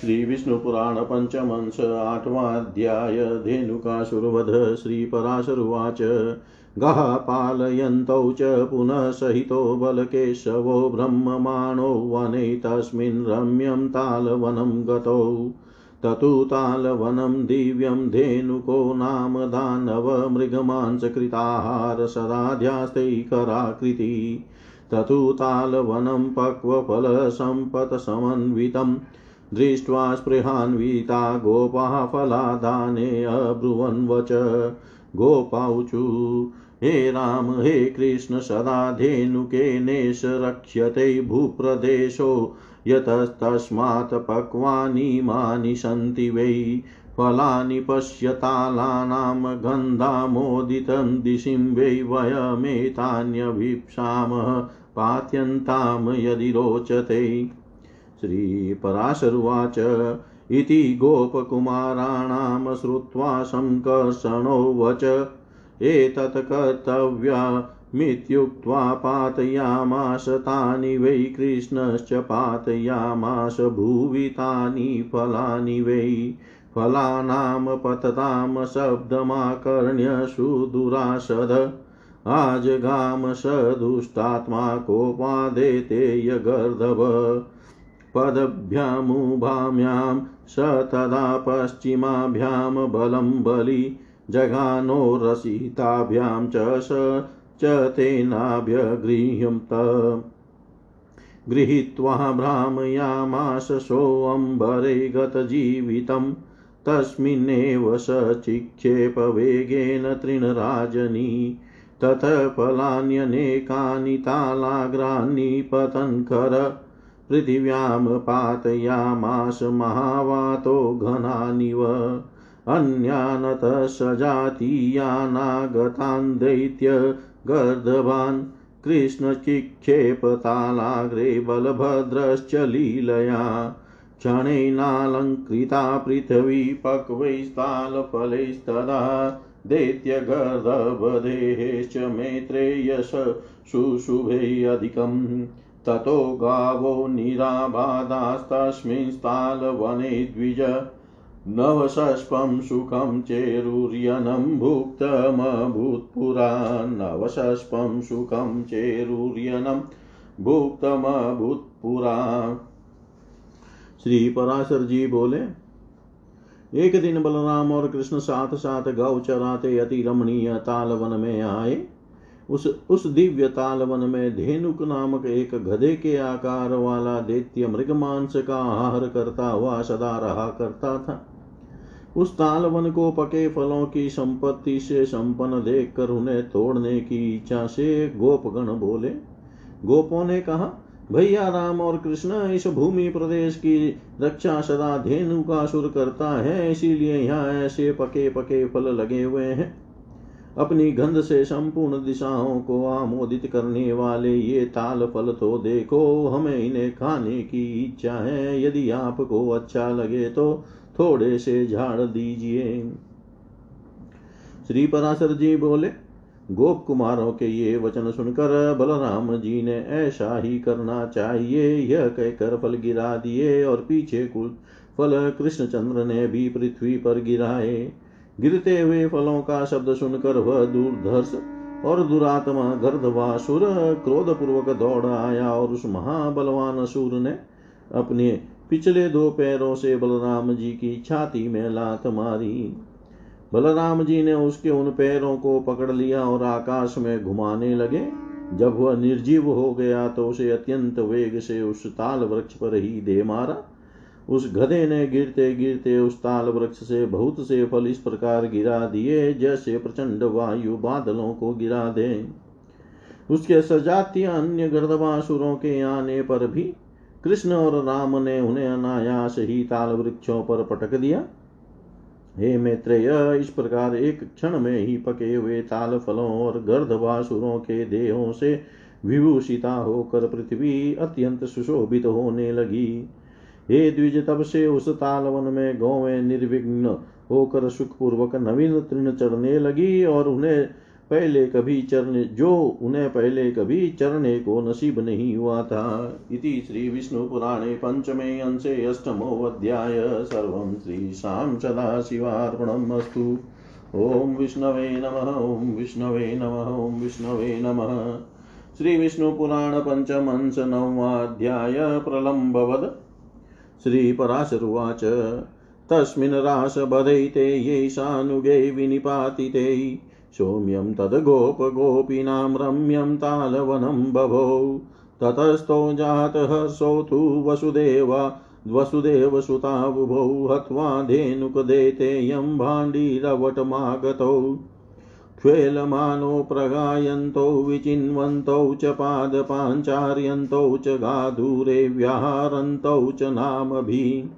श्रीविष्णुपुराण पञ्चमंश आठवाध्याय धेनुकासुरवध श्रीपराशरुवाच। गः पालयन्तौ च पुनः सहितो बलकेशवो ब्रह्ममाणो वने तस्मिन् रम्यं तालवनं गतौ। ततु तालवनं दिव्यं धेनुको नाम दानवमृगमांसकृताहार सदाध्यास्तैकराकृति ततु तालवनं पक्वफलसम्पत्समन्वितम् दृष्ट्वा स्पृहान्विता गोपाः फलादाने अब्रुवन् वच गोपाऊचु हे राम, हे कृष्ण, सदा धेनुकेनेश रक्ष्यते भूप्रदेशो। यतस्तस्मात् पक्वानीमानि सन्ति वै। फलानि पश्यतालानां गन्धामोदितं दिशिं वै वयमेतान्यभीप्सामः। पात्यन्तां यदि रोचते। श्रीपराशरुवाच इति गोपकुमाराणां श्रुत्वा सङ्कर्षणो वच। एतत् कर्तव्यमित्युक्त्वा पातयामास तानि वै कृष्णश्च पातयामास भुवि तानि फलानि वै। फलानां पततां शब्दमाकर्ण्य सुदुरासद आजगाम स दुष्टात्मा कोपादेते यगर्धव। पदभ्यामुभाम्यां स तदा पश्चिमाभ्यां बलं बलि जघानो रसिताभ्यां च स च तेनाभ्यगृह्यन्त गृहीत्वा भ्रामयामास सोऽम्बरे गतजीवितं, तस्मिन्नेव स चिक्षेपवेगेन तृणराजनी, ततः फलान्यनेकानि तालाग्राणि पतन्कर पृथिव्यां पातयामास महावातो घनानिव अन्यानतः सजातीयानागतान् दैत्य गर्दभान् कृष्णचिक्षेपतालाग्रे बलभद्रश्च लीलया, क्षणेनालङ्कृता पृथिवी पक्वैस्तालफलैस्तदा दैत्यगर्दभदेश्च मैत्रेयश शुशुभेऽधिकम् ततो गावो निराबाधास्तस्मिंस्तालवने द्विज नवशष्पं सुखं चेरुर्यनं भुक्तमभूत्पुरा नवशष्पं सुखं चेरुर्यनं भुक्तमभूत्पुरा। श्री पराशर जी बोले, एक दिन बलराम और कृष्ण साथ साथ गौ चराते अति रमणीय तालवन में आए। उस उस दिव्य तालवन में धेनुक नामक एक गधे के आकार वाला दैत्य मृगमांस का आहार करता हुआ सदा रहा करता था। उस तालवन को पके फलों की संपत्ति से संपन्न देखकर उन्हें तोड़ने की इच्छा से गोपगण बोले। गोपों ने कहा, भैया राम और कृष्ण, इस भूमि प्रदेश की रक्षा सदा धेनु का सुर करता है, इसीलिए यहाँ ऐसे पके पके फल लगे हुए हैं। अपनी गंध से संपूर्ण दिशाओं को आमोदित करने वाले ये ताल फल तो देखो, हमें इन्हें खाने की इच्छा है। यदि आपको अच्छा लगे तो थोड़े से झाड़ दीजिए। श्री पराशर जी बोले, गोप कुमारों के ये वचन सुनकर बलराम जी ने ऐसा ही करना चाहिए। यह कहकर फल गिरा दिए और पीछे कुछ फल कृष्णचंद्र ने भी पृथ्वी पर गिराए। गिरते हुए फलों का शब्द सुनकर वह दूरधर्ष और दुरात्मा गर्दवासुर क्रोध पूर्वक दौड़ आया और उस महाबलवान असुर ने अपने पिछले दो पैरों से बलराम जी की छाती में लात मारी। बलराम जी ने उसके उन पैरों को पकड़ लिया और आकाश में घुमाने लगे। जब वह निर्जीव हो गया तो उसे अत्यंत वेग से उस ताल वृक्ष पर ही दे मारा। उस गधे ने गिरते गिरते उस ताल वृक्ष से, बहुत से फल इस प्रकार गिरा दिए, जैसे प्रचंड वायु बादलों को गिरा दे। उसके सजातीय अन्य गर्दवासुरों के आने पर भी कृष्ण और राम ने उन्हें अनायास ही ताल वृक्षों पर पटक दिया। हे मैत्रेय, इस प्रकार एक क्षण में ही पके हुए ताल फलों और गर्दवासुरों के देहों से विभूषिता होकर पृथ्वी अत्यंत सुशोभित होने लगी। हे द्विज, तब से उस तालवन में गौवें निर्विघ्न होकर सुखपूर्वक नवीन तृण चढ़ने लगी और उन्हें पहले कभी चरने, जो उन्हें पहले कभी चरने को नसीब नहीं हुआ था। इति श्री विष्णु पुराणे पंचमे अंशे अष्टमो अध्याय सर्वं श्रीशां सदाशिवार्पणम् अस्तु। ॐ विष्णवे नमः, ॐ विष्णवे नमः, ॐ विष्णवे पंचम अंश नवाध्याय प्रलम्बवद श्रीपराशरुवाच। तस्मिन् रासबधैते येषानुगे विनिपातिते। सौम्यं तद्गोपगोपीनां रम्यं तालवनं बभौ। ततस्थो जातहर्षौ तु वसुदेवा, वसुदेवसुतावुभौ। हत्वा धेनुकदेतेयं भाण्डीरवटमागतौ। ख्वेलमानो प्रगायन्तौ विचिन्वन्तौ च पादपाञ्चार्यन्तौ च गाधूरे, व्याहरन्तौ च नामभिः।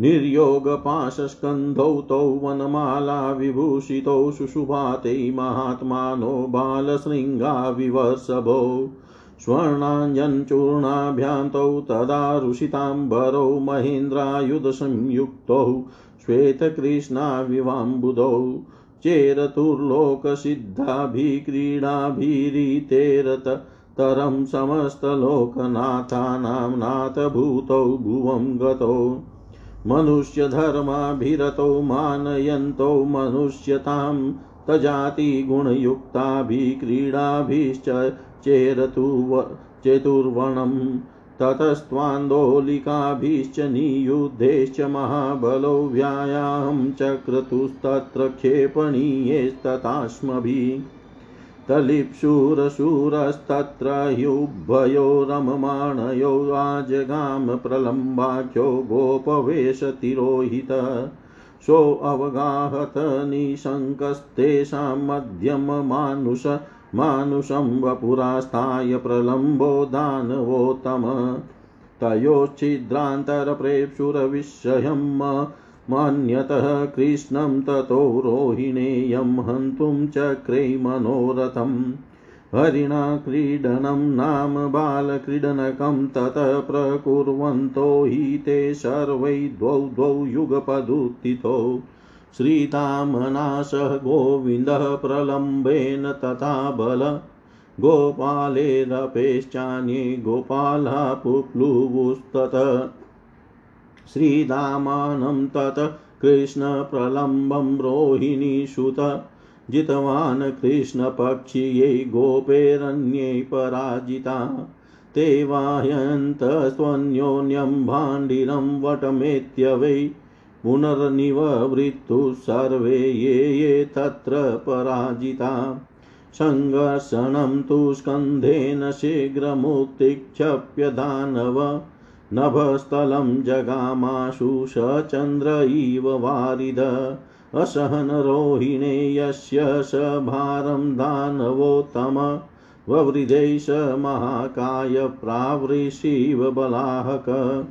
निर्योगपाशस्कन्धौ तौ वनमाला विभूषितौ शुशुभाते महात्मानो बालशृङ्गाविवर्षभौ। स्वर्णाञ्जनचूर्णाभ्यां तौ तदारुषिताम्बरौ महेन्द्रायुधसंयुक्तौ श्वेतकृष्णाविवाम्बुधौ। चेरतुर्लोकसिद्धाभिक्रीडाभिरीतेरत तरं समस्तलोकनाथानां नाथभूतौ भुवं गतौ। मनुष्यधर्माभिरतौ मानयन्तौ मनुष्यतां तजातिगुणयुक्ताभिक्रीडाभिश्च चेरतु चेतुर्वणम्। ततस्त्वान्दोलिकाभिश्च नियुद्धेश्च महाबलौ व्यायां चक्रतुस्तत्र क्षेपणीयेस्तथास्मभिः। तलिप्सुरशूरस्तत्र ह्युभयो रममाणयो आजगाम प्रलम्बाख्यो गोपवेशतिरोहितः। सोऽवगाहत निशङ्कस्तेषां मध्यममानुष मानुषं वपुरास्थाय प्रलम्बो दानवोत्तम। तयोच्छिद्रान्तरप्रेप्सुरविषयम् मान्यतः कृष्णं ततो रोहिणेयं हन्तुं चक्रे मनोरथम्। हरिणा क्रीडनं नाम बालक्रीडनकं ततः प्रकुर्वन्तो हि ते सर्वै द्वौ द्वौ युगपदुत्थितौ। श्रीतामनाशः गोविन्दः प्रलम्बेन तथा बल। गोपालेरपेश्चान्ये गोपाला पुप्लुवुस्ततः श्रीदामानं तत् कृष्णप्रलम्बं रोहिणीसुत जितवान् कृष्णपक्षीयै गोपेरन्यै पराजिता। ते वाह्यन्तस्त्वन्योन्यं भाण्डिरं वटमेत्य वै पुनर्निववृत्तुः सर्वे ये ये तत्र पराजिता। सङ्घर्षणं तु स्कन्धेन शीघ्रमुत्तिक्षप्य दानव नभस्थलं जगामाशु स चन्द्र इव वारिद। असहनरोहिणे यस्य स भारं दानवोत्तम। ववृधे स महाकाय प्रावृषिव बलाहक।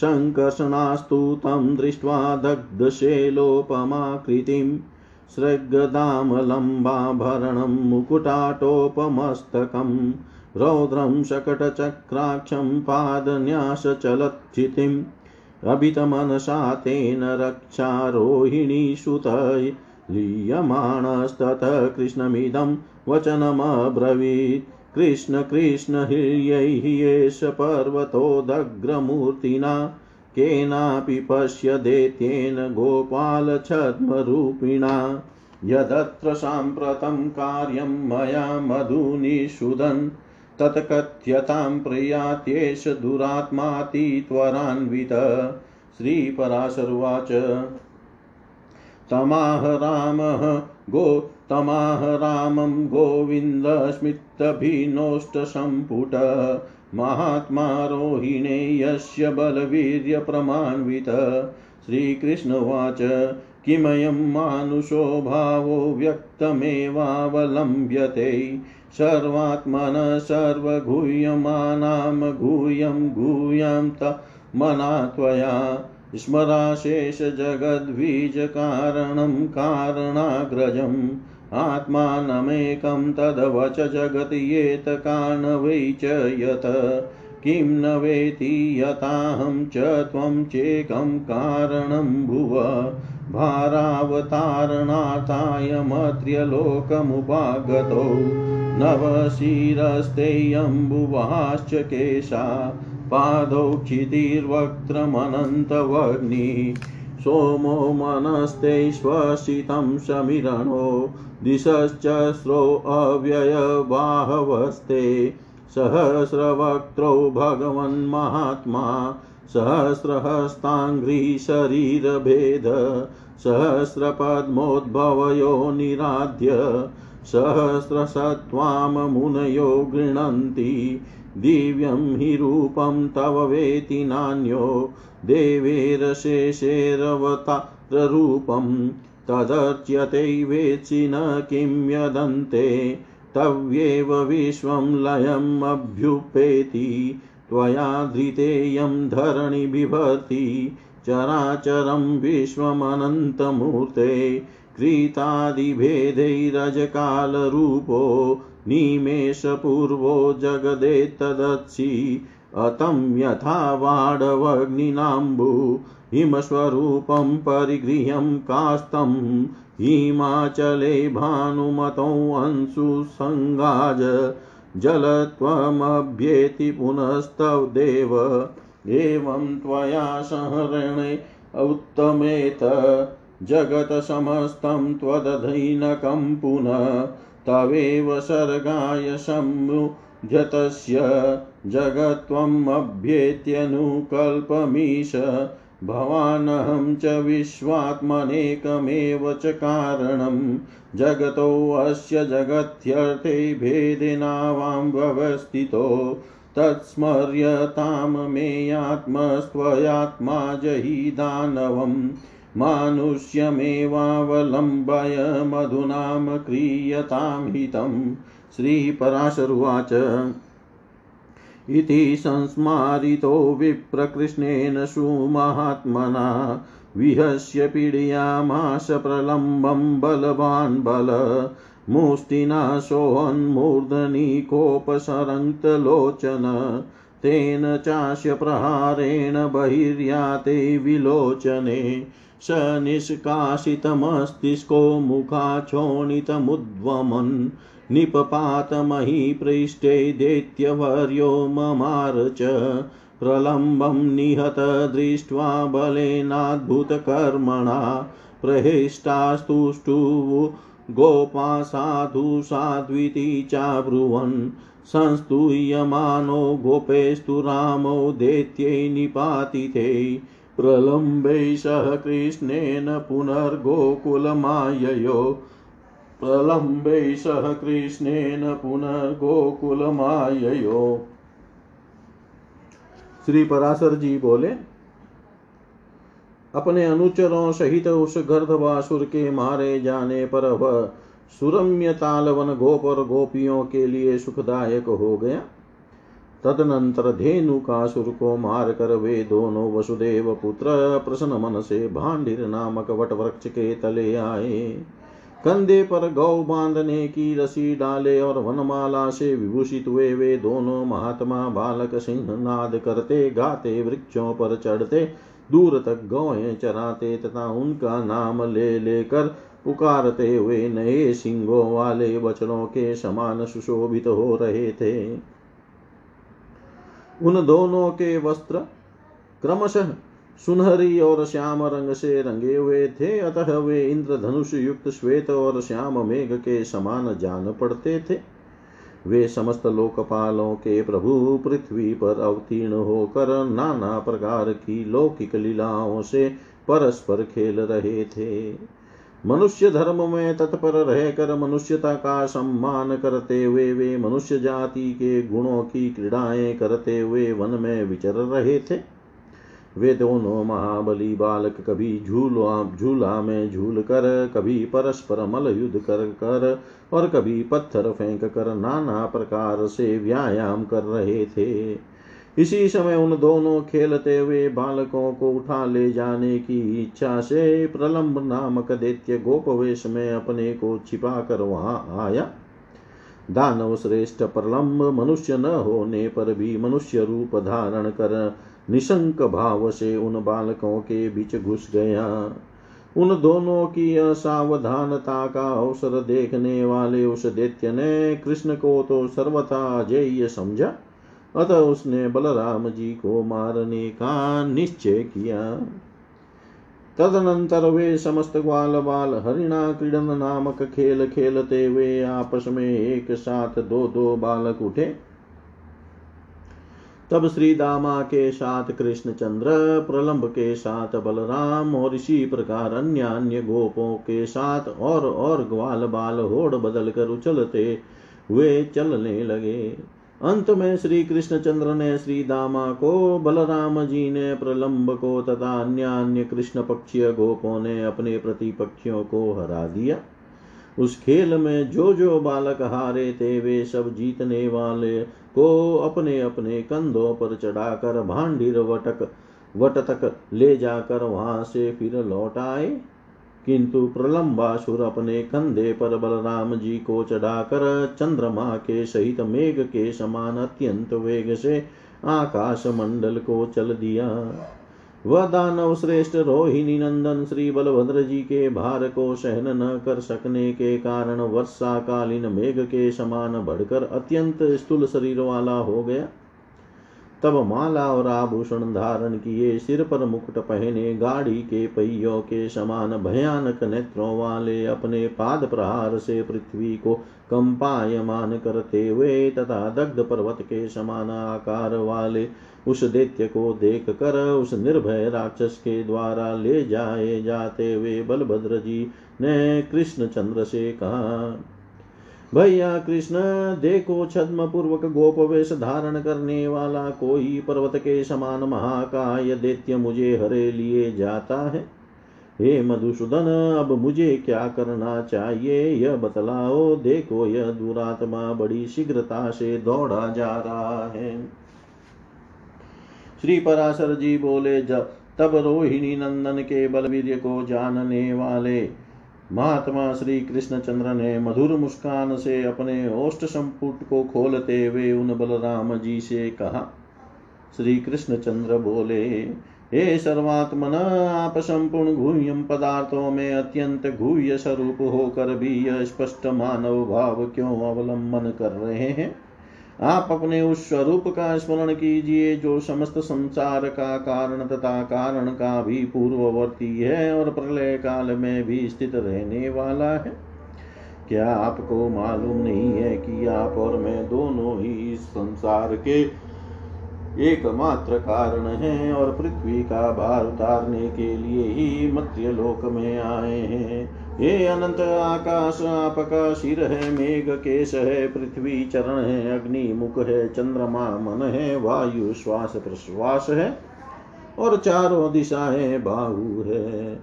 सङ्कर्षणास्तु तं दृष्ट्वा दग्धशेलोपमाकृतिं सृग्दामलम्बाभरणं मुकुटाटोपमस्तकम् रौद्रं शकटचक्राक्षं पादन्यासचलच्युतिम् अभितमनसा तेन रक्षारोहिणीसुतय लीयमाणस्ततः कृष्णमिदं वचनमब्रवीत्। कृष्ण कृष्ण हिर्यैः एष पर्वतोदग्रमूर्तिना केनापि पश्यदेत्येन गोपालछद्मरूपिणा। यदत्र साम्प्रतं कार्यं मया मधुनिषुदन्, तत्कथ्यतां प्रियात्येष दुरात्माति त्वरान्वित श्रीपराशरुवाच। तमाह रामः गो तमाह रामं गोविन्दस्मितभिनोष्टसम्पुट महात्मा रोहिणे यस्य बलवीर्यप्रमान्वित श्रीकृष्णवाच किमयं मानुषो भावो व्यक्तमेवावलम्ब्यते। सर्वात्मनः सर्वगूह्यमानां गुह्यं गुह्यं त मना त्वया। स्मराशेषजगद्बीजकारणं कारणाग्रजम्। आत्मानमेकं तदवच जगति येतकार्णवै च यत्। किं न वेति यताहं च त्वं चेकं कारणं भुव। भारावतारणार्थायमत्र्यलोकमुपागतौ। नवशिरस्तेऽम्बुवाश्च केशा। पादौ क्षितिर्वक्त्रमनन्तवग्नि सोमो मनस्ते श्वसितं समिरणो। दिशश्चस्रोऽव्ययबाहवस्ते सहस्रवक्त्रौ भगवन्महात्मा सहस्रहस्ताङ्घ्रिशरीरभेद सहस्रपद्मोद्भवयो निराध्य, सहस्रसत्त्वाममुनयो गृह्णन्ति दिव्यं हि रूपं तव वेति नान्यो देवेरशेषेरवताररूपं तदर्च्यते वेत्सि न किं यदन्ते, तव्येव विश्वं लयमभ्युपेति त्वया धृतेयं धरणि बिभर्ति, चराचरं विश्वमनन्तमूर्ते कृतादिभेदैरजकालरूपो निमेषपूर्वो जगदेतदत्सि अतं यथा वाडवग्निनाम्बु हिमस्वरूपं परिगृह्यं कास्तं हिमाचले भानुमतोऽंशुसङ्गाज जलत्वमभ्येति पुनस्तव देव। एवं त्वया संहरणे उत्तमेत, जगतसमस्तं त्वदधैनकं पुनः, तवेव सर्गाय समुद्यतस्य जगत्वमभ्येत्यनुकल्पमीश भवानहं च विश्वात्मनेकमेव च कारणं। जगतोऽस्य जगत्यर्थे भेदेनावां व्यवस्थितो तत्स्मर्यतां मेयात्मस्त्वयात्मा जहि दानवम् मानुष्यमेवावलम्बय मधुनां क्रियतां हितं। श्रीपराशरुवाच इति संस्मारितो विप्रकृष्णेन सुमहात्मना विहस्य पीडयामाश प्रलम्बं बलवान् बल मुष्टिना सोऽन्मूर्धनि कोपसरङ्क्तलोचन तेन चास्य प्रहारेण बहिर्याते विलोचने स निष्कासितमस्तिष्को मुखाच्छोणितमुद्वमन् निपपातमहीपृष्ठे दैत्यवर्यो ममार प्रलम्बं निहत दृष्ट्वा बलेनाद्भुतकर्मणा प्रहिष्टास्तुष्टु गोपा साधु साध्विति चाब्रुवन् संस्तूयमानो गोपेस्तु रामो दैत्यै निपातिते प्रलम्बै सह कृष्णेन पुनर्गोकुलमाययो प्रलम्बै सह कृष्णेन पुनर्गोकुलमाययो। श्री पराशर जी बोले, अपने अनुचरों सहित उस गर्धवासुर के मारे जाने पर वह सुरम्य तालवन गोप और गोपियों के लिए सुखदायक हो गया। तदनंतर धेनुकासुर को मार कर वे दोनों वसुदेव पुत्र प्रसन्न मन से भांडिर नामक वट वृक्ष के तले आए। कंधे पर गौ बांधने की रसी डाले और वनमाला से विभूषित हुए वे दोनों महात्मा बालक सिंह नाद करते, गाते, वृक्षों पर चढ़ते, दूर तक गौएँ चराते तथा उनका नाम ले लेकर पुकारते हुए नए सिंगों वाले बछड़ों के समान सुशोभित हो रहे थे। उन दोनों के वस्त्र क्रमशः सुनहरी और श्याम रंग से रंगे हुए थे, अतः वे इंद्रधनुष युक्त श्वेत और श्याम मेघ के समान जान पड़ते थे। वे समस्त लोकपालों के प्रभु पृथ्वी पर अवतीर्ण होकर नाना प्रकार की लौकिक लीलाओं से परस्पर खेल रहे थे। मनुष्य धर्म में तत्पर रहकर मनुष्यता का सम्मान करते हुए, वे मनुष्य जाति के गुणों की क्रीड़ाएँ करते हुए वन में विचर रहे थे। वे दोनों महाबली बालक कभी झूला झूला में झूल कर, कभी परस्पर मल युद्ध कर कर, और कभी पत्थर फेंक कर नाना प्रकार से व्यायाम कर रहे थे। इसी समय उन दोनों खेलते हुए बालकों को उठा ले जाने की इच्छा से प्रलंब नामक दैत्य गोपवेश में अपने को छिपा कर वहाँ आया। दानव श्रेष्ठ प्रलम्ब मनुष्य न होने पर भी मनुष्य रूप धारण कर निशंक भाव से उन बालकों के बीच घुस गया। उन दोनों की असावधानता का अवसर देखने वाले उस दैत्य ने कृष्ण को तो सर्वथा अजय समझा। अतः उसने बलराम जी को मारने का निश्चय किया। तदनंतर वे समस्त ग्वाल बाल हरिणा क्रीडन नामक खेल खेलते हुए आपस में एक साथ दो दो बालक उठे। तब श्री दामा के साथ कृष्ण चंद्र प्रलंब के साथ बलराम और इसी प्रकार अन्य अन्य गोपों के साथ और और ग्वाल बाल होड़ बदल कर उछलते हुए चलने लगे। अंत में श्री कृष्ण चंद्र ने श्री दामा को, बलराम जी ने, प्रलंब को तथा अन्य अन्य कृष्ण पक्षीय गोपों ने अपने प्रतिपक्षियों को हरा दिया। उस खेल में जो जो बालक हारे थे, वे सब जीतने वाले को अपने अपने कंधों पर चढ़ाकर भांडिर वटक वट तक ले जाकर वहाँ से फिर लौट आए। किंतु प्रलंबासुर अपने कंधे पर बलराम जी को चढ़ाकर चंद्रमा के सहित मेघ के समान अत्यंत वेग से आकाश मंडल को चल दिया। वह दानव श्रेष्ठ रोहिणी नंदन श्री बलभद्र जी के भार को सहन न कर सकने के कारण वर्षा कालीन मेघ के समान बढ़कर अत्यंत स्थूल शरीर वाला हो गया। तब माला और आभूषण धारण किए, सिर पर मुकुट पहने, गाड़ी के पहियों के समान भयानक नेत्रों वाले अपने पाद प्रहार से पृथ्वी को कंपायमान करते हुए तथा दग्ध पर्वत के समान आकार वाले उस दैत्य को देख कर उस निर्भय राक्षस के द्वारा ले जाए जाते हुए बलभद्र जी ने कृष्ण चंद्र से कहा, भैया कृष्ण, देखो छद्म पूर्वक गोप वेश धारण करने वाला कोई पर्वत के समान महाकाय दैत्य मुझे हरे लिए जाता है। हे मधुसूदन, अब मुझे क्या करना चाहिए? यह बतलाओ, देखो यह दुरात्मा बड़ी शीघ्रता से दौड़ा जा रहा है। श्री पराशर जी बोले जब तब रोहिणी नंदन के बलवीर को जानने वाले महात्मा श्री कृष्ण चंद्र ने मधुर मुस्कान से अपने ओष्ट संपुट को खोलते हुए उन बलराम जी से कहा। श्री कृष्ण चंद्र बोले, हे सर्वात्मन, आप संपूर्ण गुह्यम पदार्थों में अत्यंत गुह्य स्वरूप होकर भी स्पष्ट मानव भाव क्यों अवलंबन कर रहे हैं? आप अपने उस स्वरूप का स्मरण कीजिए, जो समस्त संसार का कारण तथा कारण का भी पूर्ववर्ती है और प्रलय काल में भी स्थित रहने वाला है। क्या आपको मालूम नहीं है कि आप और मैं दोनों ही इस संसार के एकमात्र कारण हैं और पृथ्वी का भार उतारने के लिए ही मत्स्य लोक में आए हैं? ये अनंत आकाश आपका शिर है मेघ केश है पृथ्वी चरण है, अग्नि मुख है, चंद्रमा मन है, वायु श्वास प्रश्वास है, और चारों दिशाएँ बाहु है।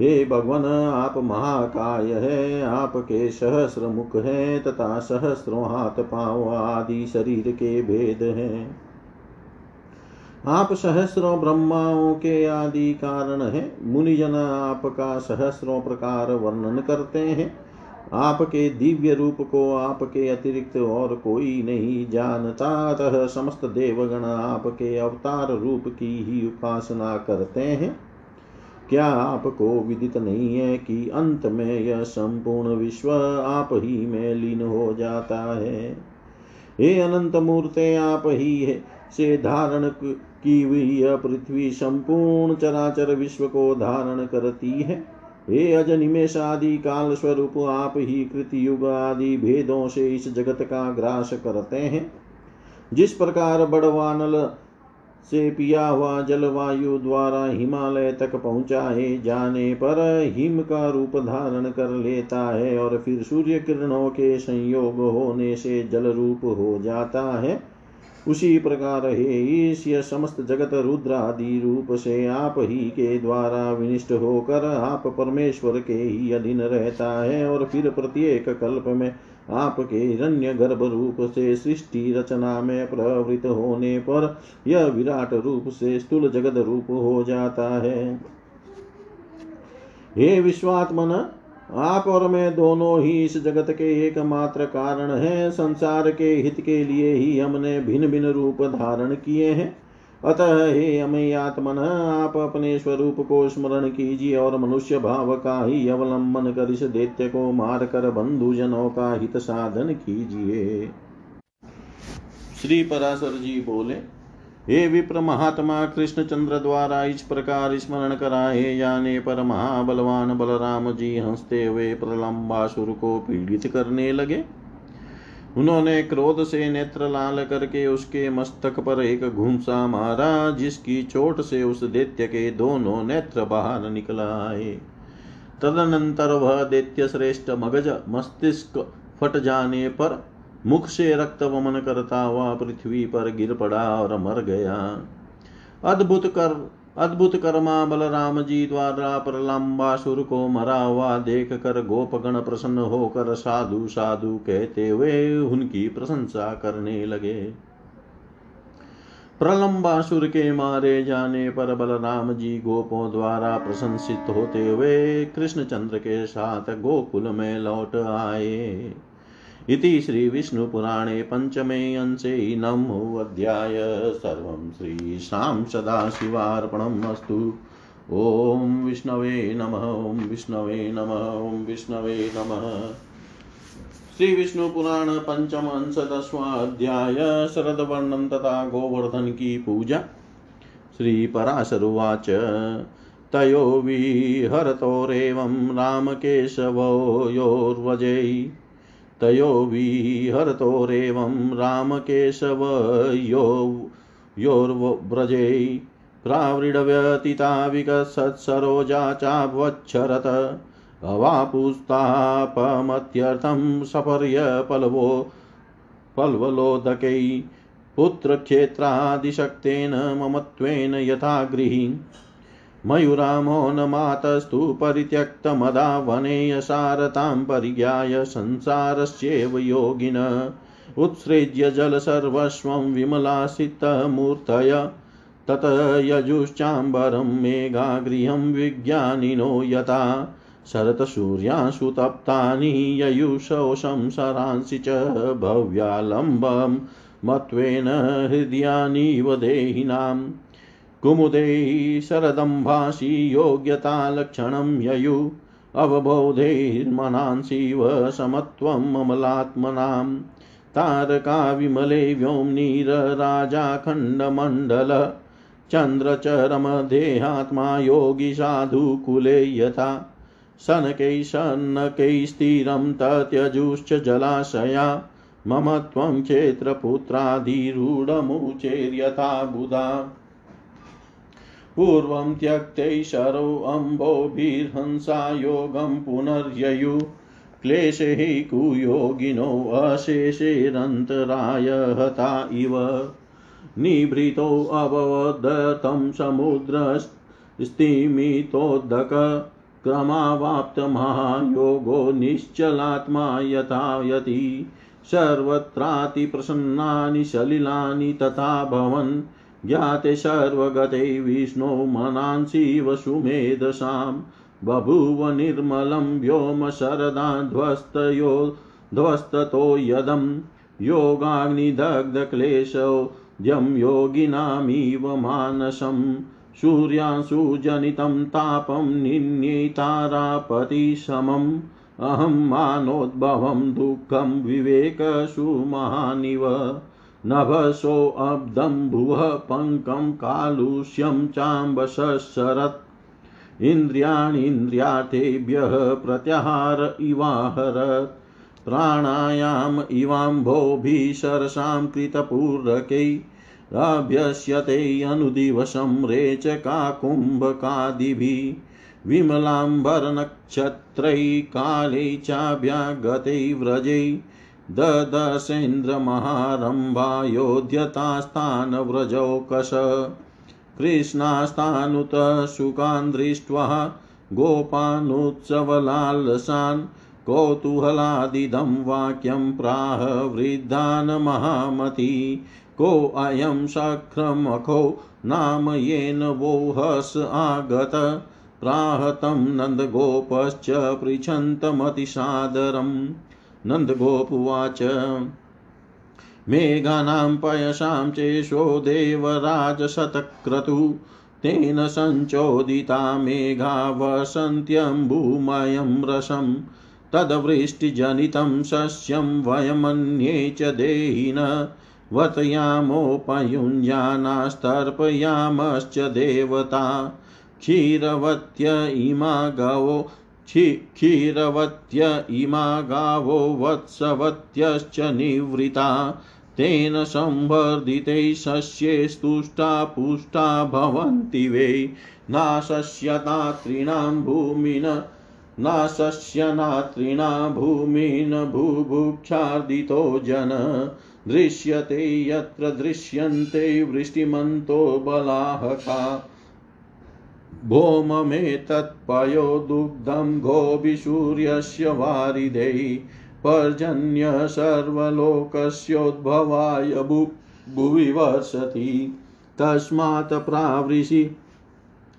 हे भगवान, आप महाकाय है आपके सहस्र मुख है, तथा सहस्रों हाथ पाँव आदि शरीर के भेद हैं। आप सहस्रों ब्रह्माओं के आदि कारण है। मुनिजन आपका सहस्रों प्रकार वर्णन करते हैं। आपके दिव्य रूप को आपके अतिरिक्त और कोई नहीं जानता, अतः समस्त देवगण आपके अवतार रूप की ही उपासना करते हैं। क्या आपको विदित नहीं है कि अंत में यह संपूर्ण विश्व आप ही में लीन हो जाता है? हे अनंत मूर्ते, आप ही है। से धारण की हुई यह पृथ्वी संपूर्ण चराचर विश्व को धारण करती है। हे अज निमेश आदि काल स्वरूप आप ही कृति युग आदि भेदों से इस जगत का ग्रास करते हैं। जिस प्रकार बड़वानल से पिया हुआ जलवायु द्वारा हिमालय तक पहुँचाए जाने पर हिम का रूप धारण कर लेता है और फिर सूर्य किरणों के संयोग होने से जल रूप हो जाता है। उसी प्रकार हे ईश समस्त जगत रुद्र आदि रूप से आप ही के द्वारा विनिष्ट होकर आप परमेश्वर के ही अधीन रहता है और फिर प्रत्येक कल्प में आपके हिरण्य गर्भ रूप से सृष्टि रचना में प्रवृत्त होने पर यह विराट रूप से स्थूल जगत रूप हो जाता है। हे विश्वात्मन आप और मैं दोनों ही इस जगत के एकमात्र कारण हैं। संसार के हित के लिए ही हमने भिन्न भिन्न रूप धारण किए हैं। अतः हे अमय आत्मन, आप अपने स्वरूप को स्मरण कीजिए और मनुष्य भाव का ही अवलंबन कर इस दैत्य को मार कर बंधुजनों का हित साधन कीजिए। श्री पराशर जी बोले हे विप्र महात्मा कृष्ण चंद्र द्वारा इस प्रकार स्मरण कराए जाने पर महाबलवान बलराम जी हँसते हुए प्रलंबासुर को पीड़ित करने लगे। उन्होंने क्रोध से नेत्र लाल करके उसके मस्तक पर एक घूमसा मारा, जिसकी चोट से उस दैत्य के दोनों नेत्र बाहर निकल आए। तदनंतर वह दैत्य श्रेष्ठ मगज, मस्तिष्क फट जाने पर मुख से रक्त वमन करता हुआ पृथ्वी पर गिर पड़ा और मर गया। अद्भुत कर, अद्भुत कर्मा बलराम जी द्वारा प्रलंबासुर को मरा हुआ देख कर गोपगण प्रसन्न होकर साधु साधु कहते हुए उनकी प्रशंसा करने लगे। प्रलंबासुर के मारे जाने पर बलराम जी गोपों द्वारा प्रशंसित होते हुए कृष्णचंद्र के साथ गोकुल में लौट आए। इति श्रीविष्णुपुराणे पञ्चमे अंशे नमोऽध्याय सर्वं श्रीशां सदाशिवार्पणम् अस्तु। ॐ विष्णवे नमः, ॐ विष्णवे नमः, ॐ विष्णवे नमः। श्री विष्णु पुराण पंचम अंश दसवाध्याय शरद वर्णन तथा गोवर्धन की पूजा। श्री पराशरुवाच तयो विहरतोरेवं रामकेशवो योर्वजै तयो विहरतोरेवं रामकेशवयो योर्व्रजे प्रावृडव्यतिता विकसत्सरोजा चावच्छरत अवापुस्तापमत्यर्थं सपर्यपल्वो पल्वलोदकै पुत्रक्षेत्रादिशक्तेन ममत्वेन यथा गृही मयूरामो न मातस्तु परित्यक्तमदा वने यसारतां परिज्ञाय संसारस्येव योगिन। उत्सृज्य जलसर्वस्वं विमलासितमूर्तय। तत यजुश्चाम्बरं मेघागृहं विज्ञानिनो यथा। शरतसूर्यासुतप्तानि ययुषोषं सरांसि च भव्यालम्बं। मत्वेन हृदयानीव देहिनाम्। कुमुदे शरदम्भासि योग्यतालक्षणं ययु। अवबोधैर्मनांसिव समत्वं ममलात्मनां तारकाविमले व्योम्नीरराजाखण्डमण्डल। चन्द्रचरमदेहात्मा योगी साधुकुले यथा। शनकैः शनकैः स्थिरं तत्यजुश्च जलाशया। मम त्वं क्षेत्रपुत्राधिरूढमुचेर्यथा बुधा। पूर्वं त्यक्तैशरोऽम्भोभिर्हंसा योगं पुनर्ययु। क्लेशैः कुयोगिनो अशेषेरन्तराय हता इव। निभृतोऽभवदतं समुद्रस्तिमितोदक क्रमावाप्तमहायोगो निश्चलात्मा यथायति। सर्वत्रातिप्रसन्नानि सलिलानि तथा भवन् ज्ञाते सर्वगते विष्णो मनांसीव सुमेधसां बभूव निर्मलं व्योम शरदाध्वस्तयो ध्वस्ततो यदं योगाग्निदग्धक्लेशोद्यं योगिनामिव मानसं सूर्यांशुजनितं तापं निन्येतारापतिशमम् अहं मानोद्भवं दुःखं विवेकसुमहानिव नभसोऽब्धं भुवः पङ्कं कालुष्यं चाम्बशरत् इन्द्रियाणीन्द्रियार्थेभ्यः प्रत्याहार इवाहरत्। प्राणायाम इवाम्भोभिः सरसां कृतपूर्वकै अभ्यस्यते अनुदिवसं रेचकाकुम्भकादिभिः विमलाम्बरनक्षत्रै काले चाभ्यागते व्रजै ददर्शेन्द्रमहारम्भायोध्यतास्तानव्रजौकश कृष्णास्तानुत शुकान् दृष्ट्वा गोपानुत्सवलालसान् कौतूहलादिदं वाक्यं प्राह वृद्धान् महामती कोऽयं सक्रमखो नाम येन वो हस आगत प्राहतं नन्दगोपश्च पृच्छन्तमतिसादरम् नन्दगोपुवाच। मेघानां पयसां चेशो देवराजशतक्रतु, तेन सञ्चोदिता मेघा वसन्त्यम्बुमयं रसम् तद्वृष्टिजनितं सस्यं वयमन्ये च देहिन, वतयामोपयुञ्जानास्तर्पयामश्च देवता, क्षीरवत्य इमा गवो क्षीरवत्य इमा गावो वत्सवत्यश्च निवृता। तेन संवर्धिते सस्ये स्तुष्टा पुष्टा भवन्ति वै। नाशस्यता तॄणां भूमिन नाशस्यनात्रिणा भूमिन बुभुक्षार्दितो जन। दृश्यते यत्र दृश्यन्ते वृष्टिमन्तो बलाहका। भौममेतत्पयो दुग्धं गोभिसूर्यस्य वारिधै पर्जन्य सर्वलोकस्योद्भवाय भु भुवि वर्षति तस्मात् प्रावृषि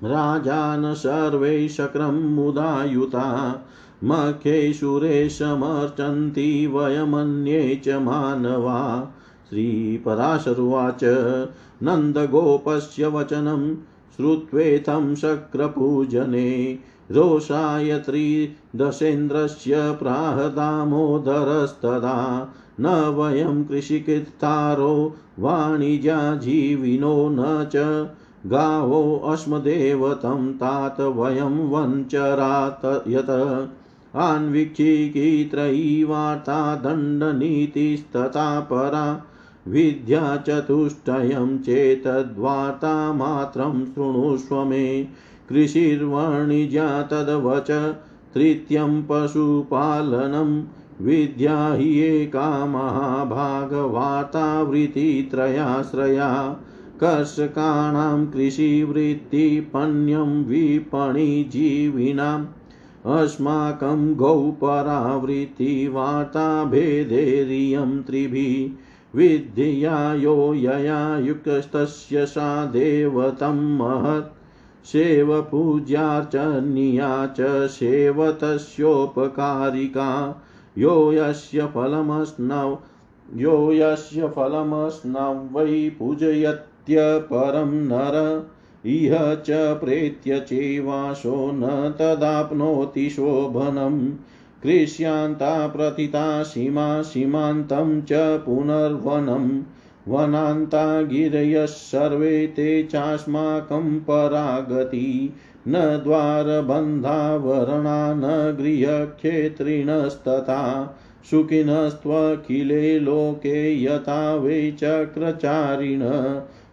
राजान सर्वै शक्रं मुदायुता। मख्यैशुरेशमर्चन्ति वयमन्ये च मानवा। श्रीपराशरुवाच नन्दगोपस्य वचनं श्रुत्वेथं शक्रपूजने रोषाय त्रिदशेन्द्रस्य प्राह दामोदरस्तदा न वयं कृषिकृतारो वाणिज्या जीविनो न च गावो अस्मदेवतं तात वयं वञ्चरात यत। आन्वीक्षिकी वार्ता दण्डनीतिस्तथा परा विद्या चतुष्टयं चेतद्वार्तामात्रं शृणुष्व मे। कृषिर्वाणिज्या तद्वच तृतीयं पशुपालनं विद्या हि एका महाभागवार्तावृत्तित्रयाश्रया। कर्षकाणां कृषिवृत्तिपण्यं विपणिजीविनाम् अस्माकं गौपरावृत्तिवार्ताभेदेरियं त्रिभिः विद्या यो यया युक्तस्य सा देवतं महत्। सेवपूज्यार्चनीया च सेवतस्योपकारिका। यो यस्य फलमस्नव यो यस्य फलमस्नव वै पूजयत्यपरं नर। इह च प्रेत्य चैवासो न तदाप्नोति शोभनम्। कृष्यान्ता प्रथिता सीमा सीमान्तं च पुनर्वनम् वनान्ता गिरयः सर्वे ते चास्माकं परागति। न द्वारबन्धावरणा, न गृहक्षेत्रिणस्तथा। सुखिनस्त्वखिले लोके यथा वै चक्रचारिण।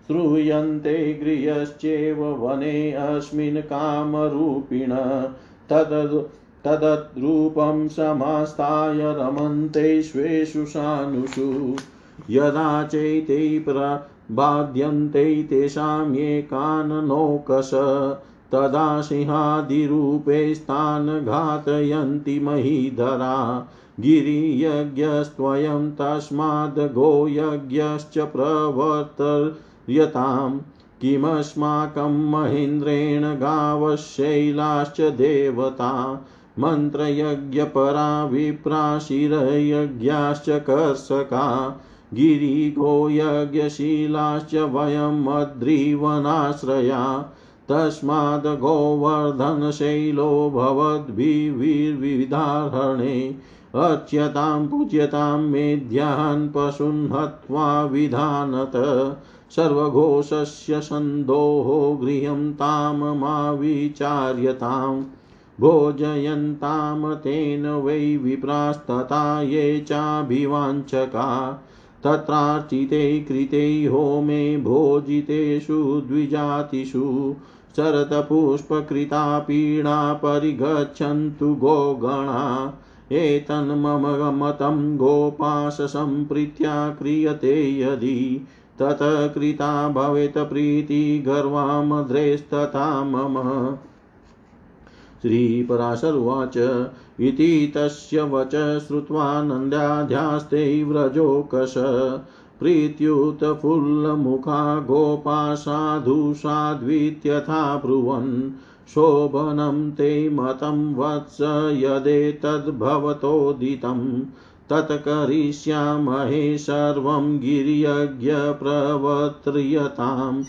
श्रूयन्ते गृहश्चेव वने अस्मिन् कामरूपिण। तद् तदद्रूपं समास्ताय रमन्ते स्वेषु सानुषु। यदा चैते प्रबाध्यन्ते तेषां एकाननौकश तदा सिंहादिरूपेस्तान् घातयन्ति महीधरा। गिरियज्ञस्त्वयं तस्माद् गोयज्ञश्च प्रवर्तयताम् किमस्माकं महेन्द्रेण गावशैलाश्च देवता मन्त्रयज्ञपरा विप्राशिरयज्ञाश्च कर्षका गिरिगोयज्ञशीलाश्च वयम् अद्रिवनाश्रया तस्माद् गोवर्धनशैलो भवद्भिर्विविधाहरणे अच्यतां पूज्यतां मेध्यान् पशून् हत्वा विधानत सर्वघोषस्य सन्दोः गृहं तां मा तेन वै विप्रास्तथा ये चाभिवाञ्छका, तत्रार्चिते कृते होमे भोजितेषु द्विजातिषु, शरतपुष्पकृता पीडा परिगच्छन्तु गोगणा एतन्मम मतं गोपाशसम्प्रीत्या क्रियते यदि, ततः कृता भवेत् प्रीतिगर्वामद्रेस्तथा मम श्रीपराशरुवाच इति तस्य वच श्रुत्वा नन्द्याध्यास्ते व्रजोकश प्रीत्युतफुल्लमुखा गोपा साधु साध्वीत्यथा ब्रुवन्। शोभनं ते मतं वत्स यदेतद्भवतोदितं तत् करिष्यामहे सर्वं गिर्यज्ञप्रवर्त्र्यताम्